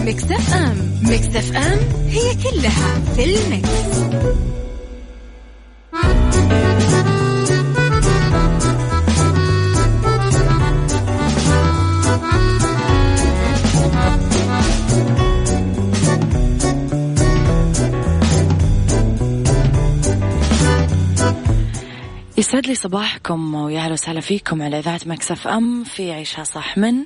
على Mix FM Mix FM هي كلها في ال mix. يسعد لي صباحكم ويا أهلا وسهلا فيكم على إذاعة Mix FM في عيشها صح من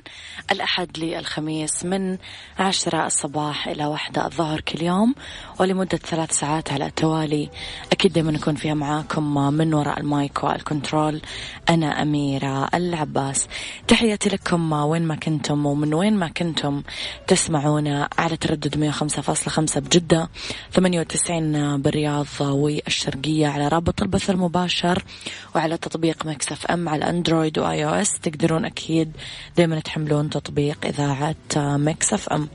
الأحد للخميس من عشرة الصباح إلى واحدة الظهر كل يوم ولمدة ثلاث ساعات على التوالي. أكيد دائما نكون فيها معاكم من وراء ال mic وال control أنا أميرة العباس. تحياتي لكم وين ما كنتم ومن وين ما كنتم تسمعونا على تردد 105.5 بجدة 98 بالرياض والشرقية على رابط البث المباشر. وعلى تطبيق Mix FM على Android و iOS. تقدرون أكيد دايما تحملون تطبيق إذاعة Mix FM.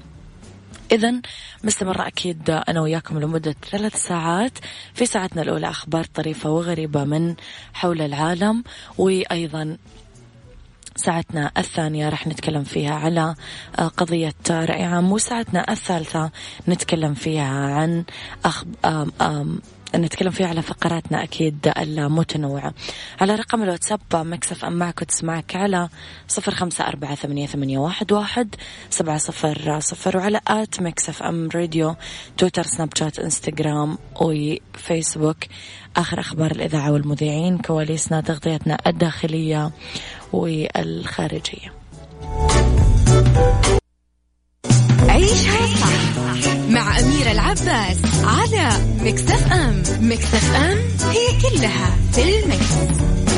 إذا مستمرة أكيد أنا وياكم لمدة ثلاث ساعات في ساعتنا الأولى أخبار طريفة وغريبة من حول العالم. وأيضا ساعتنا الثانية راح نتكلم فيها على قضية رأي عام وساعتنا الثالثة نتكلم فيها عن أخب... أم أم نتكلم فيها على فقراتنا أكيد المتنوعة. على رقم الواتساب Mix FM معك وتسمعك على صفر خمسة أربعة ثمانية, ثمانية واحد, واحد سبعة صفر صفر وعلى at Mix FM Radio تويتر سناب شات إنستغرام وفيسبوك آخر أخبار الإذاعة والمذيعين كواليسنا تغطيتنا الداخلية والخارجية. عيشها صح. العباس على مكتف أم مكتف أم هي كلها في المكس.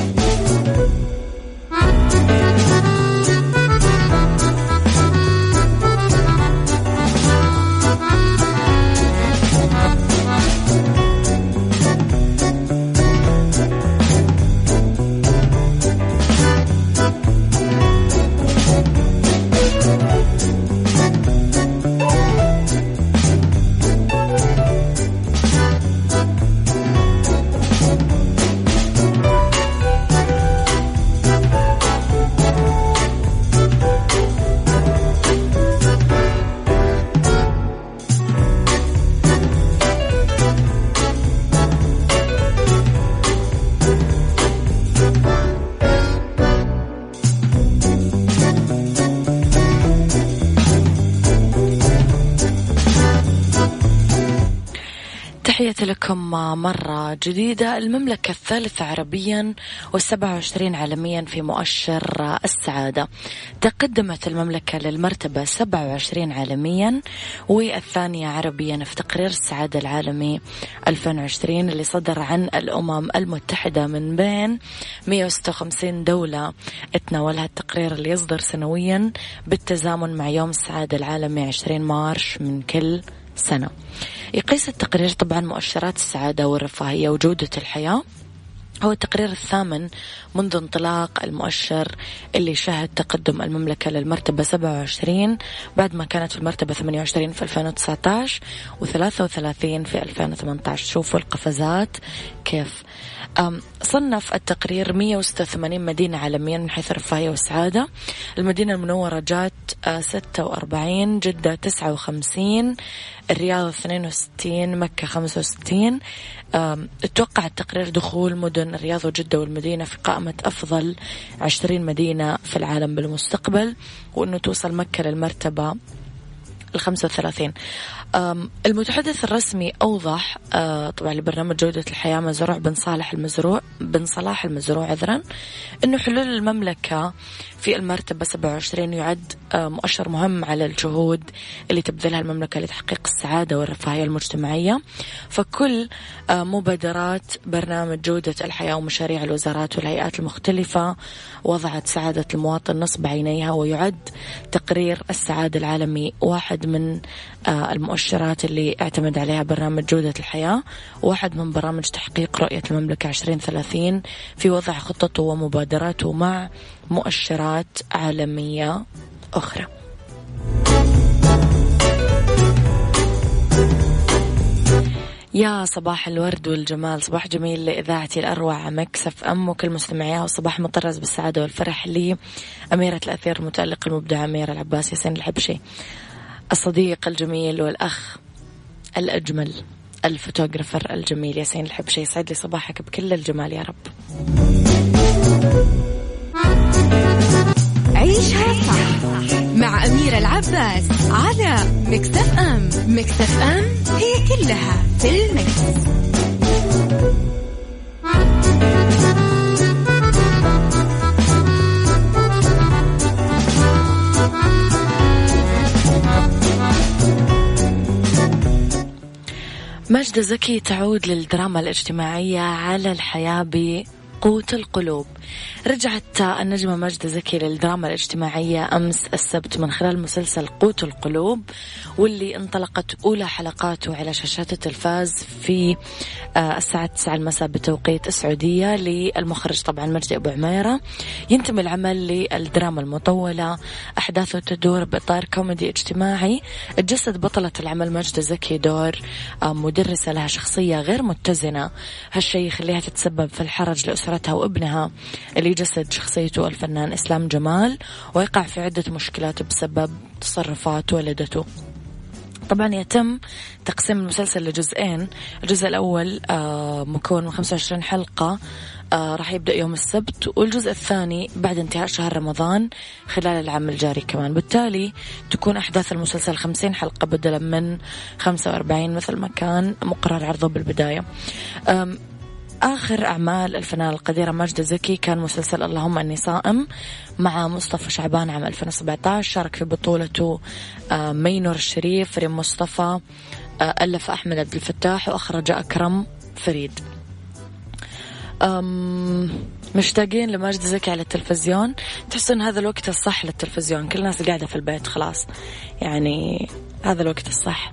تحياتي لكم مرة جديدة. المملكة الثالثة عربيا والسبعة وعشرين عالميا في مؤشر السعادة. تقدمت المملكة للمرتبة سبعة وعشرين عالميا والثانية عربيا في تقرير السعادة العالمي 2020 اللي صدر عن الأمم المتحدة من بين 156 دولة. تناولها التقرير اللي يصدر سنويا بالتزامن مع يوم السعادة العالمي 20 مارش من كل سنة. يقيس التقرير طبعا مؤشرات السعادة والرفاهية وجودة الحياة. هو التقرير الثامن منذ انطلاق المؤشر اللي شهد تقدم المملكة للمرتبة 27 بعد ما كانت في المرتبة 28 في 2019 و33 في 2018 شوفوا القفزات كيف. صنف التقرير 186 مدينة عالميا من حيث الرفاهية والسعادة المدينة المنورة جات 46 جدة 59 الرياض 62 مكة 65 أتوقع التقرير دخول مدن الرياض وجدة والمدينة في قائمة أفضل 20 مدينة في العالم بالمستقبل وأنه توصل مكة للمرتبة الخمسة وثلاثين. المتحدث الرسمي أوضح آه، طبعا لبرنامج جودة الحياة مزروع بن صالح المزروع بن صلاح المزروع عذرا أنه حلول المملكة في المرتبة 27 يعد آه، مؤشر مهم على الجهود اللي تبذلها المملكة لتحقيق السعادة والرفاهية المجتمعية. فكل آه، مبادرات برنامج جودة الحياة ومشاريع الوزارات والهيئات المختلفة وضعت سعادة المواطن نصب عينيها ويعد تقرير السعادة العالمي واحد من آه، المؤشرات اللي اعتمد عليها برنامج جودة الحياة واحد من برامج تحقيق رؤية المملكة 2030 في وضع خطته ومبادراته مع مؤشرات عالمية أخرى. يا صباح الورد والجمال صباح جميل لإذاعتي الأروع مكسف أم وكل مستمعيها وصباح مطرز بالسعادة والفرح لي أميرة الأثير المتألق المبدعة أميرة العباس ياسين الحبشي الصديق الجميل والأخ الأجمل الفوتوغرافر الجميل ياسين الحبشي يسعد لي صباحك بكل الجمال يا رب. أميرة العباس على Mix FM Mix FM هي كلها في ال mix. ماجدة زكي تعود للدراما الاجتماعية على الحياة بقوت القلوب. رجعت النجمة ماجدة زكي للدراما الاجتماعية أمس السبت من خلال مسلسل قوت القلوب واللي انطلقت أولى حلقاته على شاشات التلفاز في آه، الساعة 9 المساء بتوقيت السعودية للمخرج طبعا مجدي أبو عميرة. ينتمي العمل للدراما المطولة أحداثه تدور بإطار كوميدي اجتماعي. تجسد بطلة العمل مجدة زكي دور آه، مدرسة لها شخصية غير متزنة. هالشيء يخليها تتسبب في الحرج لأسرتها وابنها اللي يجسد شخصيته الفنان إسلام جمال ويقع في عدة مشكلات بسبب تصرفات والدته طبعا يتم تقسيم المسلسل لجزئين. الجزء الأول آه، مكون من 25 حلقة آه، راح يبدأ يوم السبت والجزء الثاني بعد انتهاء شهر رمضان خلال العام الجاري كمان. بالتالي تكون أحداث المسلسل 50 حلقة بدلا من 45 مثل ما كان مقرر عرضه بالبداية. آخر أعمال الفنانة القديرة ماجدة زكي كان مسلسل اللهم أني صائم مع مصطفى شعبان عام 2017 شارك في بطولته آه، مينور الشريف ريم مصطفى آه، ألف أحمد عبد الفتاح وأخرج أكرم فريد. مشتاقين لماجد زكي على التلفزيون. تحسون هذا الوقت الصح للتلفزيون. كل الناس قاعدة في البيت خلاص. يعني هذا الوقت الصح.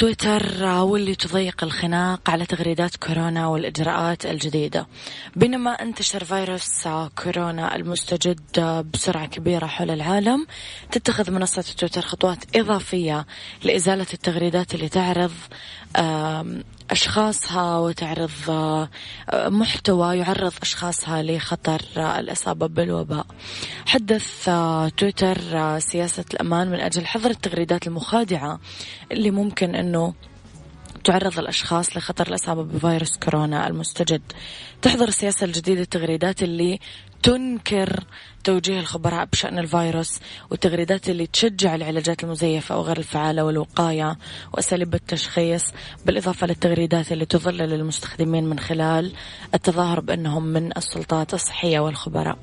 تويتر واللي تضيق الخناق على تغريدات كورونا والإجراءات الجديدة. بينما انتشر فيروس كورونا المستجد بسرعة كبيرة حول العالم تتخذ منصة تويتر خطوات إضافية لإزالة التغريدات اللي تعرض أشخاصها وتعرض آه، محتوى يعرض أشخاصها لخطر الإصابة بالوباء. حدث آه، تويتر آه، سياسة الأمان من أجل حظر التغريدات المخادعة اللي ممكن أنه تعرض الأشخاص لخطر الإصابة بفيروس كورونا المستجد. تحظر السياسة الجديدة التغريدات اللي تنكر توجيه الخبراء بشأن الفيروس والتغريدات اللي تشجع العلاجات المزيفة أو غير الفعالة والوقاية وأساليب التشخيص بالإضافة للتغريدات اللي تضلل المستخدمين من خلال التظاهر بأنهم من السلطات الصحية والخبراء.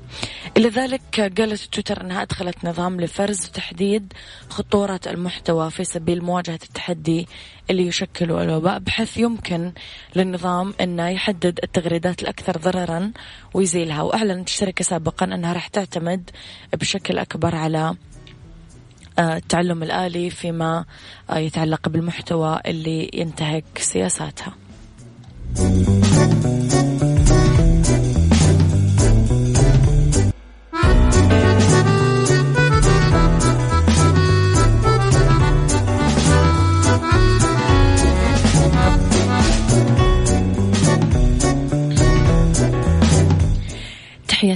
إلى ذلك قالت تويتر أنها أدخلت نظام لفرز وتحديد خطورة المحتوى في سبيل مواجهة التحدي اللي يشكله الوباء بحيث يمكن للنظام أنه يحدد التغريدات الأكثر ضررا ويزيلها. وأعلنت الشركة سابقا أنها راح تعتمد بشكل أكبر على آه، التعلم الآلي فيما آه، يتعلق بالمحتوى اللي ينتهك سياساتها.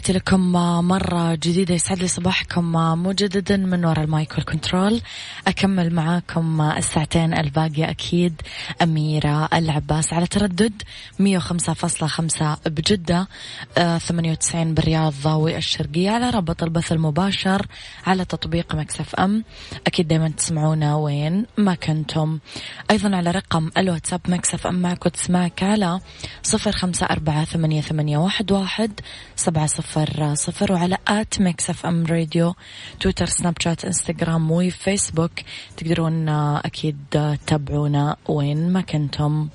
تحياتي لكم مرة جديدة يسعد لي صباحكم مجددا من وراء ال mic وال control. أكمل معاكم الساعتين الباقية أكيد. أميرة العباس على تردد 105.5 بجدة 98 آه، بالرياض والشرقية على رابط البث المباشر على تطبيق Mix FM. أكيد دايما تسمعونا وين ما كنتم. أيضا على رقم الواتساب Mix FM معك وتسمعك على 054 سبعة صفر صفر وعلى at Mix FM Radio تويتر سناب شات إنستغرام وفيسبوك تقدرون أكيد تتابعونا وين ما كنتم.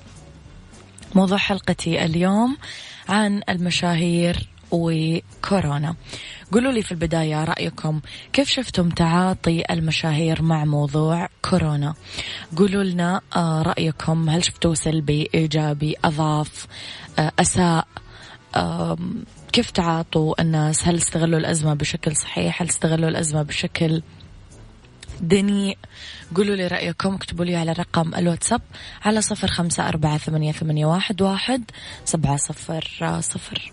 موضوع حلقتي اليوم عن المشاهير وكورونا. قولوا لي في البداية رأيكم. كيف شفتم تعاطي المشاهير مع موضوع كورونا؟ قولوا لنا آه، رأيكم. هل شفتوه سلبي إيجابي أضاف آه، أساء؟ كيف تعاطوا الناس؟ هل استغلوا الأزمة بشكل صحيح؟ هل استغلوا الأزمة بشكل دنيء؟ قولوا لي رأيكم اكتبوا لي على رقم الواتساب على صفر خمسة أربعة ثمانية, ثمانية واحد, واحد سبعة صفر صفر.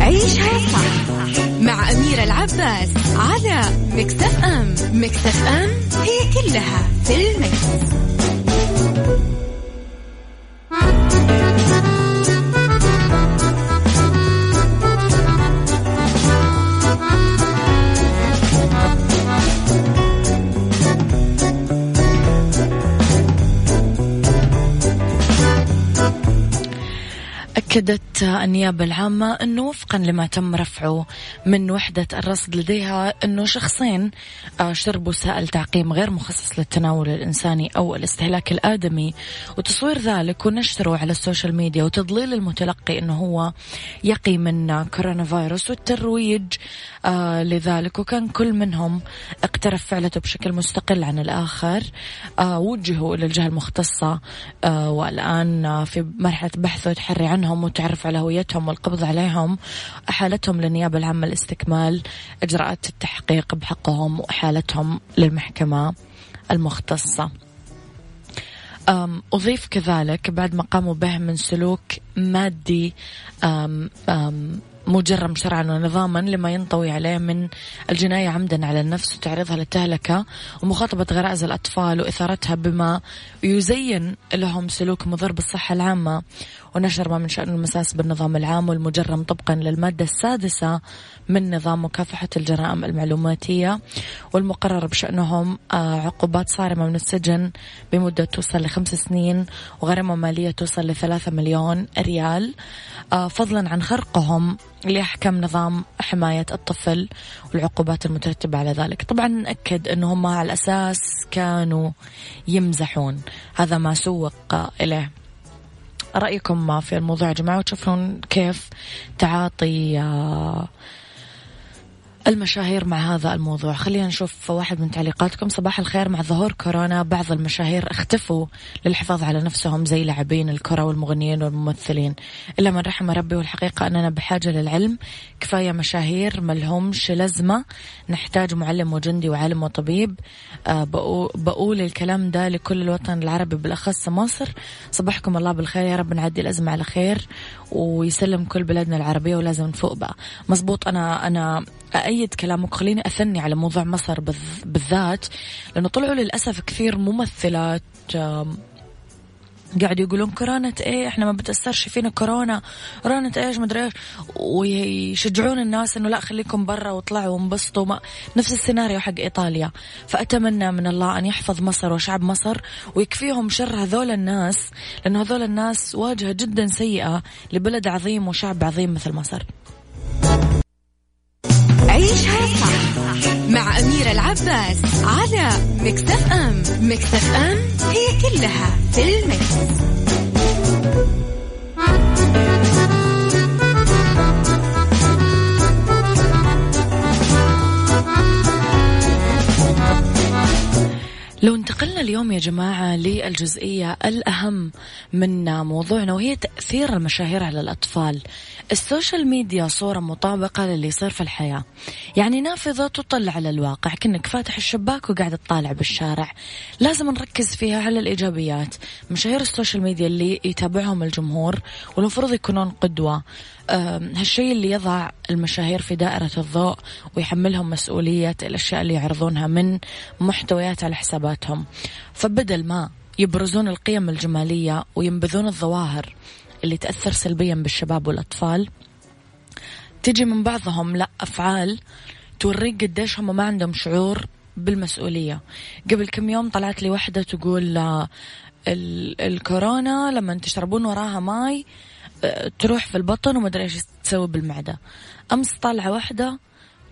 عيشها صح مع أميرة العباس على مكتف أم. مكتف أم هي كلها في المكس. أكدت النيابة العامة أنه وفقا لما تم رفعه من وحدة الرصد لديها أنه شخصين آه، شربوا سائل تعقيم غير مخصص للتناول الإنساني أو الاستهلاك الآدمي. وتصوير ذلك ونشره على ال social media وتضليل المتلقي أنه هو يقي من كورونا فيروس والترويج آه، لذلك. وكان كل منهم اقترف فعلته بشكل مستقل عن الآخر. آه، وجهوا إلى الجهة المختصة. والآن في مرحلة بحث وتحري عنهم والتعرف على هويتهم والقبض عليهم أحالتهم للنيابة العامة لاستكمال إجراءات التحقيق بحقهم وأحالتهم للمحكمة المختصة. أضيف كذلك بعد ما قاموا به من سلوك مادي مجرم شرعا ونظاما لما ينطوي عليه من الجناية عمدا على النفس وتعريضها للتهلكة ومخاطبة غرائز الأطفال وإثارتها بما يزين لهم سلوك مضر بالصحة العامة. ونشر ما من شأن المساس بالنظام العام والمجرم طبقا للمادة السادسة من نظام مكافحة الجرائم المعلوماتية والمقرر بشأنهم آه، عقوبات صارمة من السجن بمدة توصل لخمس سنين وغرامة مالية توصل لثلاثة مليون ريال. آه، فضلا عن خرقهم لأحكام نظام حماية الطفل والعقوبات المترتبة على ذلك. طبعا نأكد أنهم على الأساس كانوا يمزحون. هذا ما سوق إليه. رأيكم في الموضوع يا جماعة وتشوفون كيف تعاطي آه المشاهير مع هذا الموضوع. خلينا نشوف واحد من تعليقاتكم. صباح الخير مع ظهور كورونا. بعض المشاهير اختفوا للحفاظ على نفسهم زي لاعبين الكرة والمغنيين والممثلين. إلا من رحم ربي والحقيقة أننا بحاجة للعلم. كفاية مشاهير ملهمش لزمة. نحتاج معلم وجندي وعالم وطبيب. أه بقول الكلام ده لكل الوطن العربي بالأخص مصر. صباحكم الله بالخير. يا رب نعدي الأزمة على خير ويسلم كل بلادنا العربية ولازم نفوق بقى. مزبوط أنا أنا أأيد كلامك. خليني أثني على موضوع مصر بالذات لأنه طلعوا للأسف كثير ممثلات قاعد يقولون كورونا إيه إحنا ما بتأثرش فينا كورونا كورونا إيش مدري إيش ويشجعون الناس إنه لا خليكم برا واطلعوا وانبسطوا. ما نفس السيناريو حق إيطاليا. فأتمنى من الله أن يحفظ مصر وشعب مصر ويكفيهم شر هذول الناس لأنه هذول الناس واجهة جدا سيئة لبلد عظيم وشعب عظيم مثل مصر. عيشها صح مع أميرة العباس على مكتف أم. مكتف أم هي كلها في المكس. لو انتقلنا اليوم يا جماعة للجزئية الأهم من موضوعنا وهي تأثير المشاهير على الأطفال. ال social media صورة مطابقة للي يصير في الحياة. يعني نافذة تطل على الواقع. كأنك فاتح الشباك وقاعد تطالع بالشارع. لازم نركز فيها على الإيجابيات. مشاهير ال social media اللي يتابعهم الجمهور والمفروض يكونون قدوة. هالشيء اللي يضع المشاهير في دائرة الضوء ويحملهم مسؤولية الأشياء اللي يعرضونها من محتويات على حساباتهم. فبدل ما يبرزون القيم الجمالية وينبذون الظواهر اللي تأثر سلبيا بالشباب والأطفال. تجي من بعضهم لا أفعال توريك قديش هم ما عندهم شعور بالمسؤولية. قبل كم يوم طلعت لي واحدة تقول الكورونا لما تشربون وراها ماي تروح في البطن وما أدري إيش تسوي بالمعدة. أمس طالعة واحدة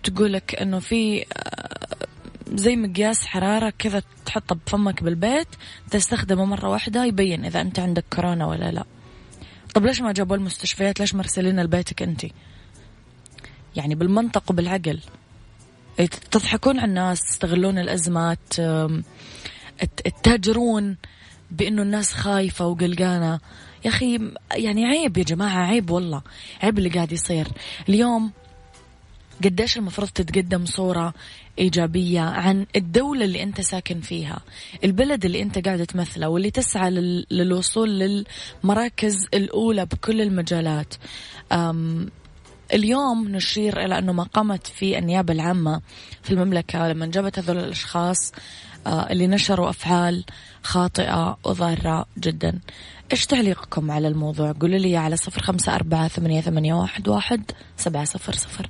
تقول لك إنه في آه، زي مقياس حرارة كذا تحطه بفمك بالبيت تستخدمه مرة واحدة يبين إذا أنت عندك كورونا ولا لا. طب ليش ما جابوا المستشفيات؟ ليش مرسلين لبيتك انت يعني بالمنطق وبالعقل. إيه، تضحكون على الناس تستغلون الأزمات تتاجرون بإنه الناس خايفة وقلقانة. يا أخي يعني عيب يا جماعة عيب والله. عيب اللي قاعد يصير. اليوم قديش المفروض تتقدم صورة إيجابية عن الدولة اللي أنت ساكن فيها البلد اللي أنت قاعد تمثله واللي تسعى للوصول للمراكز الأولى بكل المجالات. اليوم نشير إلى أنه ما قامت في النيابة العامة في المملكة لما جابت هذول الأشخاص آه، اللي نشروا أفعال خاطئة وضارة جدا. إيش تعليقكم على الموضوع؟ قولوا لي على صفر خمسة أربعة ثمانية, واحد سبعة صفر صفر.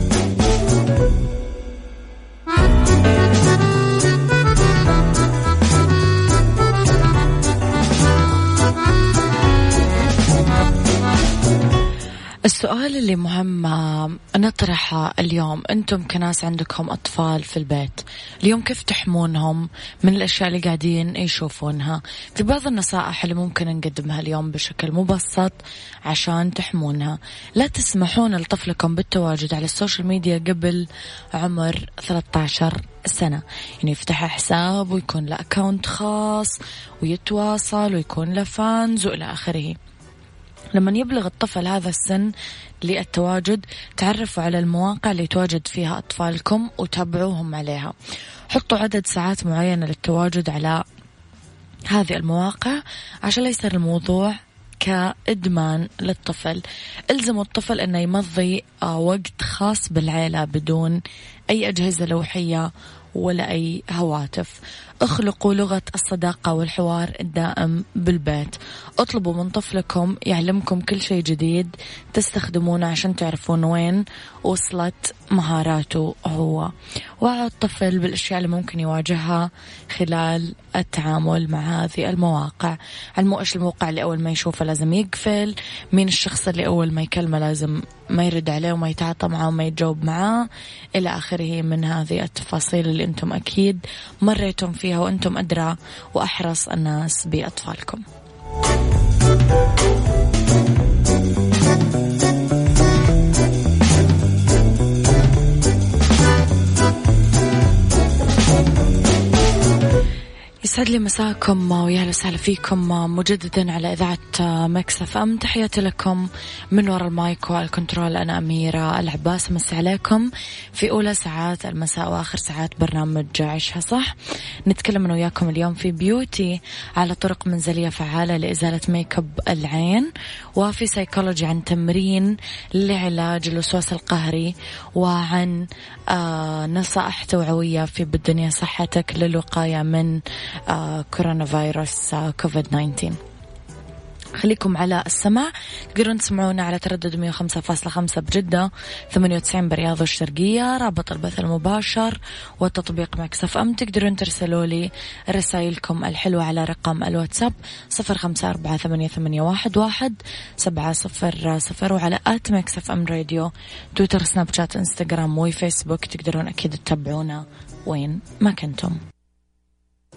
السؤال اللي مهم نطرحه اليوم. أنتم كناس عندكم أطفال في البيت. اليوم كيف تحمونهم؟ من الأشياء اللي قاعدين يشوفونها. في بعض النصائح اللي ممكن نقدمها اليوم بشكل مبسط عشان تحمونها. لا تسمحون لطفلكم بالتواجد على ال social media قبل عمر 13 سنة. يعني يفتح حساب ويكون له account خاص ويتواصل ويكون له fans وإلى آخره. لما يبلغ الطفل هذا السن للتواجد تعرفوا على المواقع اللي يتواجد فيها أطفالكم وتابعوهم عليها. حطوا عدد ساعات معينة للتواجد على هذه المواقع عشان لا يصير الموضوع كإدمان للطفل. إلزموا الطفل أنه يمضي آه، وقت خاص بالعيلة بدون أي أجهزة لوحية ولا أي هواتف. أخلقوا لغة الصداقة والحوار الدائم بالبيت. اطلبوا من طفلكم يعلمكم كل شيء جديد تستخدمونه عشان تعرفون وين وصلت مهاراته هو. وعوا الطفل بالأشياء اللي ممكن يواجهها خلال التعامل مع هذه المواقع. علموا إيش الموقع اللي أول ما يشوفه لازم يقفل مين الشخص اللي أول ما يكلمه لازم ما يرد عليه وما يتعاطى معاه وما يتجاوب معاه. إلى آخره من هذه التفاصيل اللي أنتم أكيد مريتم فيها. وأنتم أدرى وأحرص الناس بأطفالكم. يسعد لي مساكم ويا وسهلا فيكم مجددا على إذاعة Mix FM. تحياتي لكم من وراء ال mic وال control أنا أميرة العباس. مسي عليكم في أولى ساعات المساء وآخر ساعات برنامج عيشها صح. نتكلم أنا وياكم اليوم في beauty على طرق منزلية فعالة لإزالة ميك أب العين وفي سيكولوجي عن تمرين لعلاج الوسواس القهري وعن آه نصائح توعوية في بالدنيا صحتك للوقاية من كورونا فيروس كوفيد 19 خليكم على السمع تقدرون تسمعونا على تردد 105.5 بجدة 98 برياض والشرقية رابط البث المباشر وتطبيق Mix FM. تقدرون ترسلوا لي رسائلكم الحلوة على رقم الواتساب 0548811700 وعلى at Mix FM Radio تويتر سناب شات إنستغرام وفيسبوك. تقدرون أكيد تتابعونا وين ما كنتم.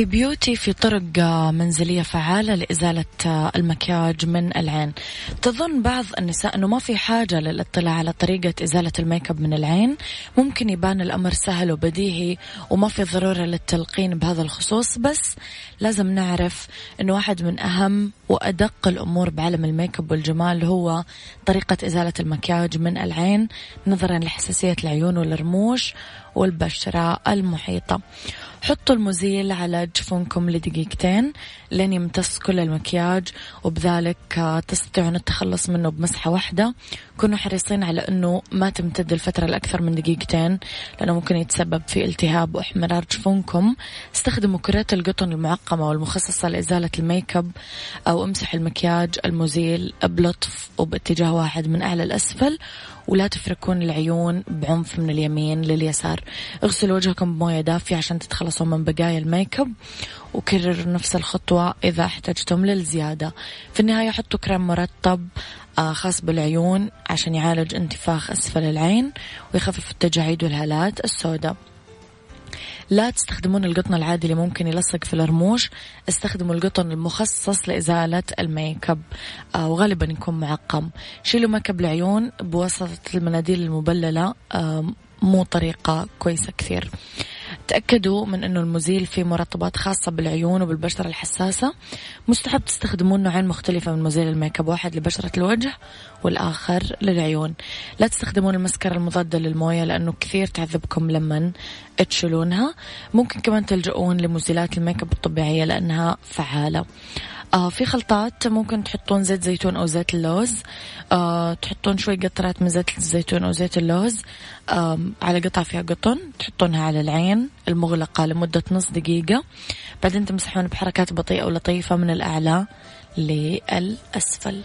في beauty في طرق آه، منزلية فعالة لإزالة آه، المكياج من العين. تظن بعض النساء أنه ما في حاجة للاطلاع على طريقة إزالة الميك أب من العين. ممكن يبان الأمر سهل وبديهي وما في ضرورة للتلقين بهذا الخصوص. بس لازم نعرف أنه واحد من أهم وأدق الأمور بعالم الميك أب والجمال هو طريقة إزالة المكياج من العين نظرا لحساسية العيون والرموش والبشرة المحيطة. حطوا المزيل على جفونكم لدقيقتين. لين يمتص كل المكياج وبذلك آه، تستطيعون التخلص منه بمسحة واحدة. كونوا حريصين على أنه ما تمتد الفترة لأكثر من دقيقتين لأنه ممكن يتسبب في التهاب وإحمرار جفونكم. استخدموا كرات القطن المعقمة والمخصصة لإزالة الميك أب أو امسح المكياج المزيل بلطف وباتجاه واحد من أعلى لأسفل ولا تفركون العيون بعنف من اليمين لليسار. اغسلوا وجهكم بموية دافية عشان تتخلصون من بقايا الميك أب. وكرروا نفس الخطوة إذا احتجتم للزيادة. في النهاية حطوا كريم مرطب آه، خاص بالعيون عشان يعالج انتفاخ أسفل العين ويخفف التجاعيد والهالات السوداء. لا تستخدمون القطن العادي اللي ممكن يلصق في الرموش. استخدموا القطن المخصص لإزالة الميك أب آه وغالبا يكون معقم. شيلوا make up العيون بواسطة المناديل المبللة آه مو طريقة كويسة كثير. تأكدوا من أنه المزيل فيه مرطبات خاصة بالعيون وبالبشرة الحساسة. مستحب تستخدمون نوعين مختلفة من مزيل ال make up واحد لبشرة الوجه والآخر للعيون. لا تستخدمون المسكرة المضادة للموية لأنه كثير تعذبكم لما تشيلونها. ممكن كمان تلجؤون لمزيلات ال make up الطبيعية لأنها فعالة. في خلطات ممكن تحطون زيت زيتون أو زيت اللوز. آه تحطون شوي قطرات من زيت الزيتون أو زيت اللوز. آه على قطعة فيها قطن تحطونها على العين المغلقة لمدة نص دقيقة. بعدين تمسحون بحركات بطيئة ولطيفة من الأعلى للأسفل.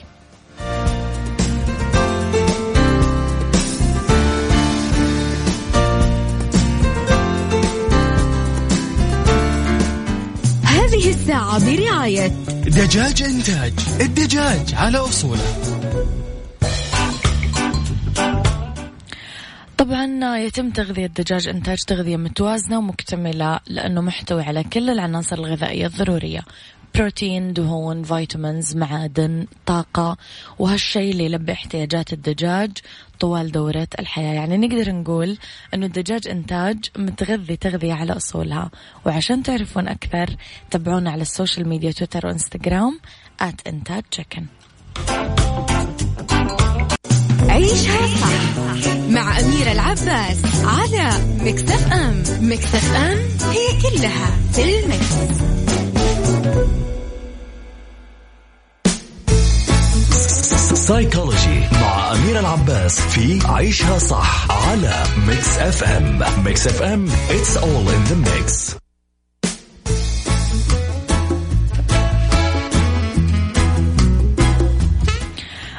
الساعة برعاية دجاج إنتاج الدجاج على أصوله. طبعا يتم تغذية الدجاج إنتاج تغذية متوازنة ومكتملة لأنه محتوي على كل العناصر الغذائية الضرورية. بروتين دهون فيتامينز معادن طاقة وهالشيء اللي يلبي احتياجات الدجاج. طوال دورة الحياة. يعني نقدر نقول أنه الدجاج إنتاج متغذي تغذية على أصولها. وعشان تعرفون أكثر تابعونا على ال social media تويتر وإنستغرام at إنتاج تشيكن عيشها صح مع أميرة العباس على Mix FM Mix FM it's all in the mix. psychology مع أميرة العباس في عيشها صح على Mix FM Mix FM it's all in the mix.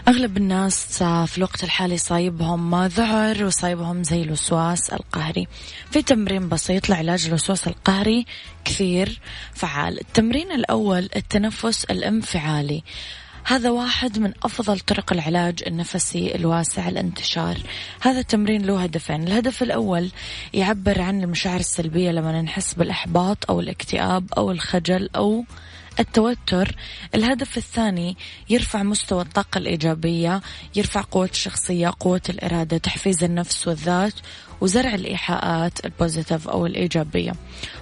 أغلب الناس في الوقت الحالي صايبهم ذعر وصايبهم زي الوسواس القهري. في تمرين بسيط لعلاج الوسواس القهري كثير فعال. التمرين الأول التنفس الانفعالي. هذا واحد من أفضل طرق العلاج النفسي الواسع الانتشار. هذا التمرين له هدفين. الهدف الأول يعبر عن المشاعر السلبية لما نحس بالإحباط أو الاكتئاب أو الخجل أو التوتر. الهدف الثاني يرفع مستوى الطاقة الإيجابية يرفع قوة الشخصية قوة الإرادة تحفيز النفس والذات وزرع الإيحاءات البوزيتيف أو الإيجابية.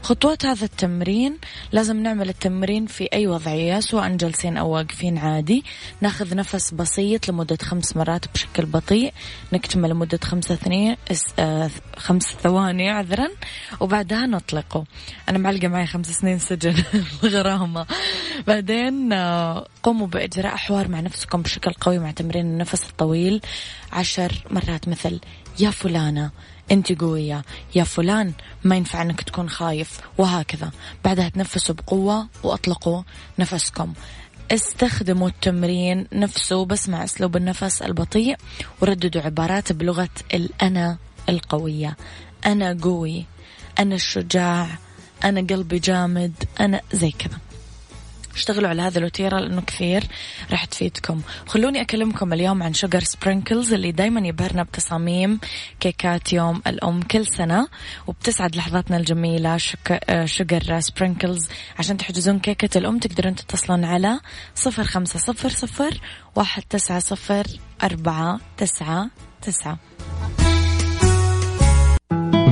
خطوات هذا التمرين لازم نعمل التمرين في أي وضعية سواء جالسين أو واقفين عادي. ناخذ نفس بسيط لمدة خمس مرات بشكل بطيء. نكتمل لمدة خمسة ثانية آه خمس ثواني عذرا وبعدها نطلقه. أنا معلقة معي خمس سنين سجن غرامة. بعدين آه قوموا بإجراء حوار مع نفسكم بشكل قوي مع تمرين النفس الطويل عشر مرات مثل. يا فلانة أنت قوية. يا فلان ما ينفع إنك تكون خايف. وهكذا. بعدها تنفسوا بقوة وأطلقوا نفسكم. استخدموا التمرين نفسه بس مع أسلوب النفس البطيء ورددوا عبارات بلغة الأنا القوية. أنا قوي أنا الشجاع أنا قلبي جامد أنا زي كذا. اشتغلوا على هذا الوتيرة لأنه كثير راح تفيدكم. خلوني أكلمكم اليوم عن Sugar Sprinkles اللي دايما يبهرنا بتصاميم كيكات يوم الأم كل سنة وبتسعد لحظاتنا الجميلة Sugar Sprinkles عشان تحجزون كيكة الأم تقدرون تتصلون على صفر خمسة صفر صفر واحد تسعة صفر أربعة تسعة تسعة.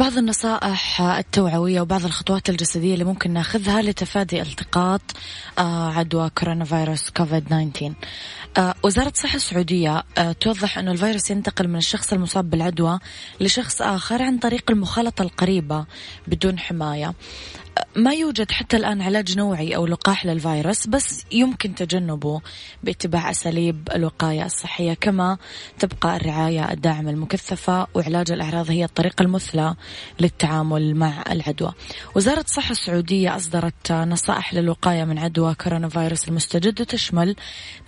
بعض النصائح التوعوية وبعض الخطوات الجسدية اللي ممكن ناخذها لتفادي التقاط آه، عدوى كورونا فيروس كوفيد 19 آه، وزارة الصحة السعودية آه، توضح أن الفيروس ينتقل من الشخص المصاب بالعدوى لشخص آخر عن طريق المخالطة القريبة بدون حماية. ما يوجد حتى الآن علاج نوعي أو لقاح للفيروس بس يمكن تجنبه باتباع أساليب الوقاية الصحية كما تبقى الرعاية الداعمة المكثفة وعلاج الأعراض هي الطريقة المثلى للتعامل مع العدوى. وزارة الصحة السعودية أصدرت نصائح للوقاية من عدوى كورونا فيروس المستجد وتشمل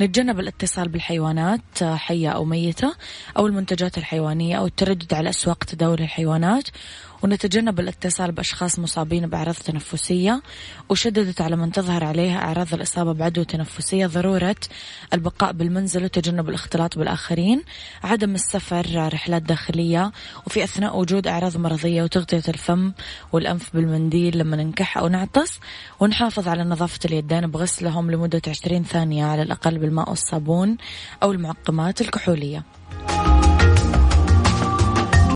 نتجنب الاتصال بالحيوانات حية أو ميتة أو المنتجات الحيوانية أو التردد على أسواق تداول الحيوانات ونتجنب الاتصال بأشخاص مصابين بأعراض تنفسية وشددت على من تظهر عليها أعراض الإصابة بعدوى تنفسية ضرورة البقاء بالمنزل وتجنب الاختلاط بالآخرين عدم السفر رحلات داخلية وفي أثناء وجود أعراض مرضية وتغطية الفم والأنف بالمنديل لما ننكح أو نعطس ونحافظ على نظافة اليدين بغسلهم لمدة 20 ثانية على الأقل بالماء والصابون أو المعقمات الكحولية.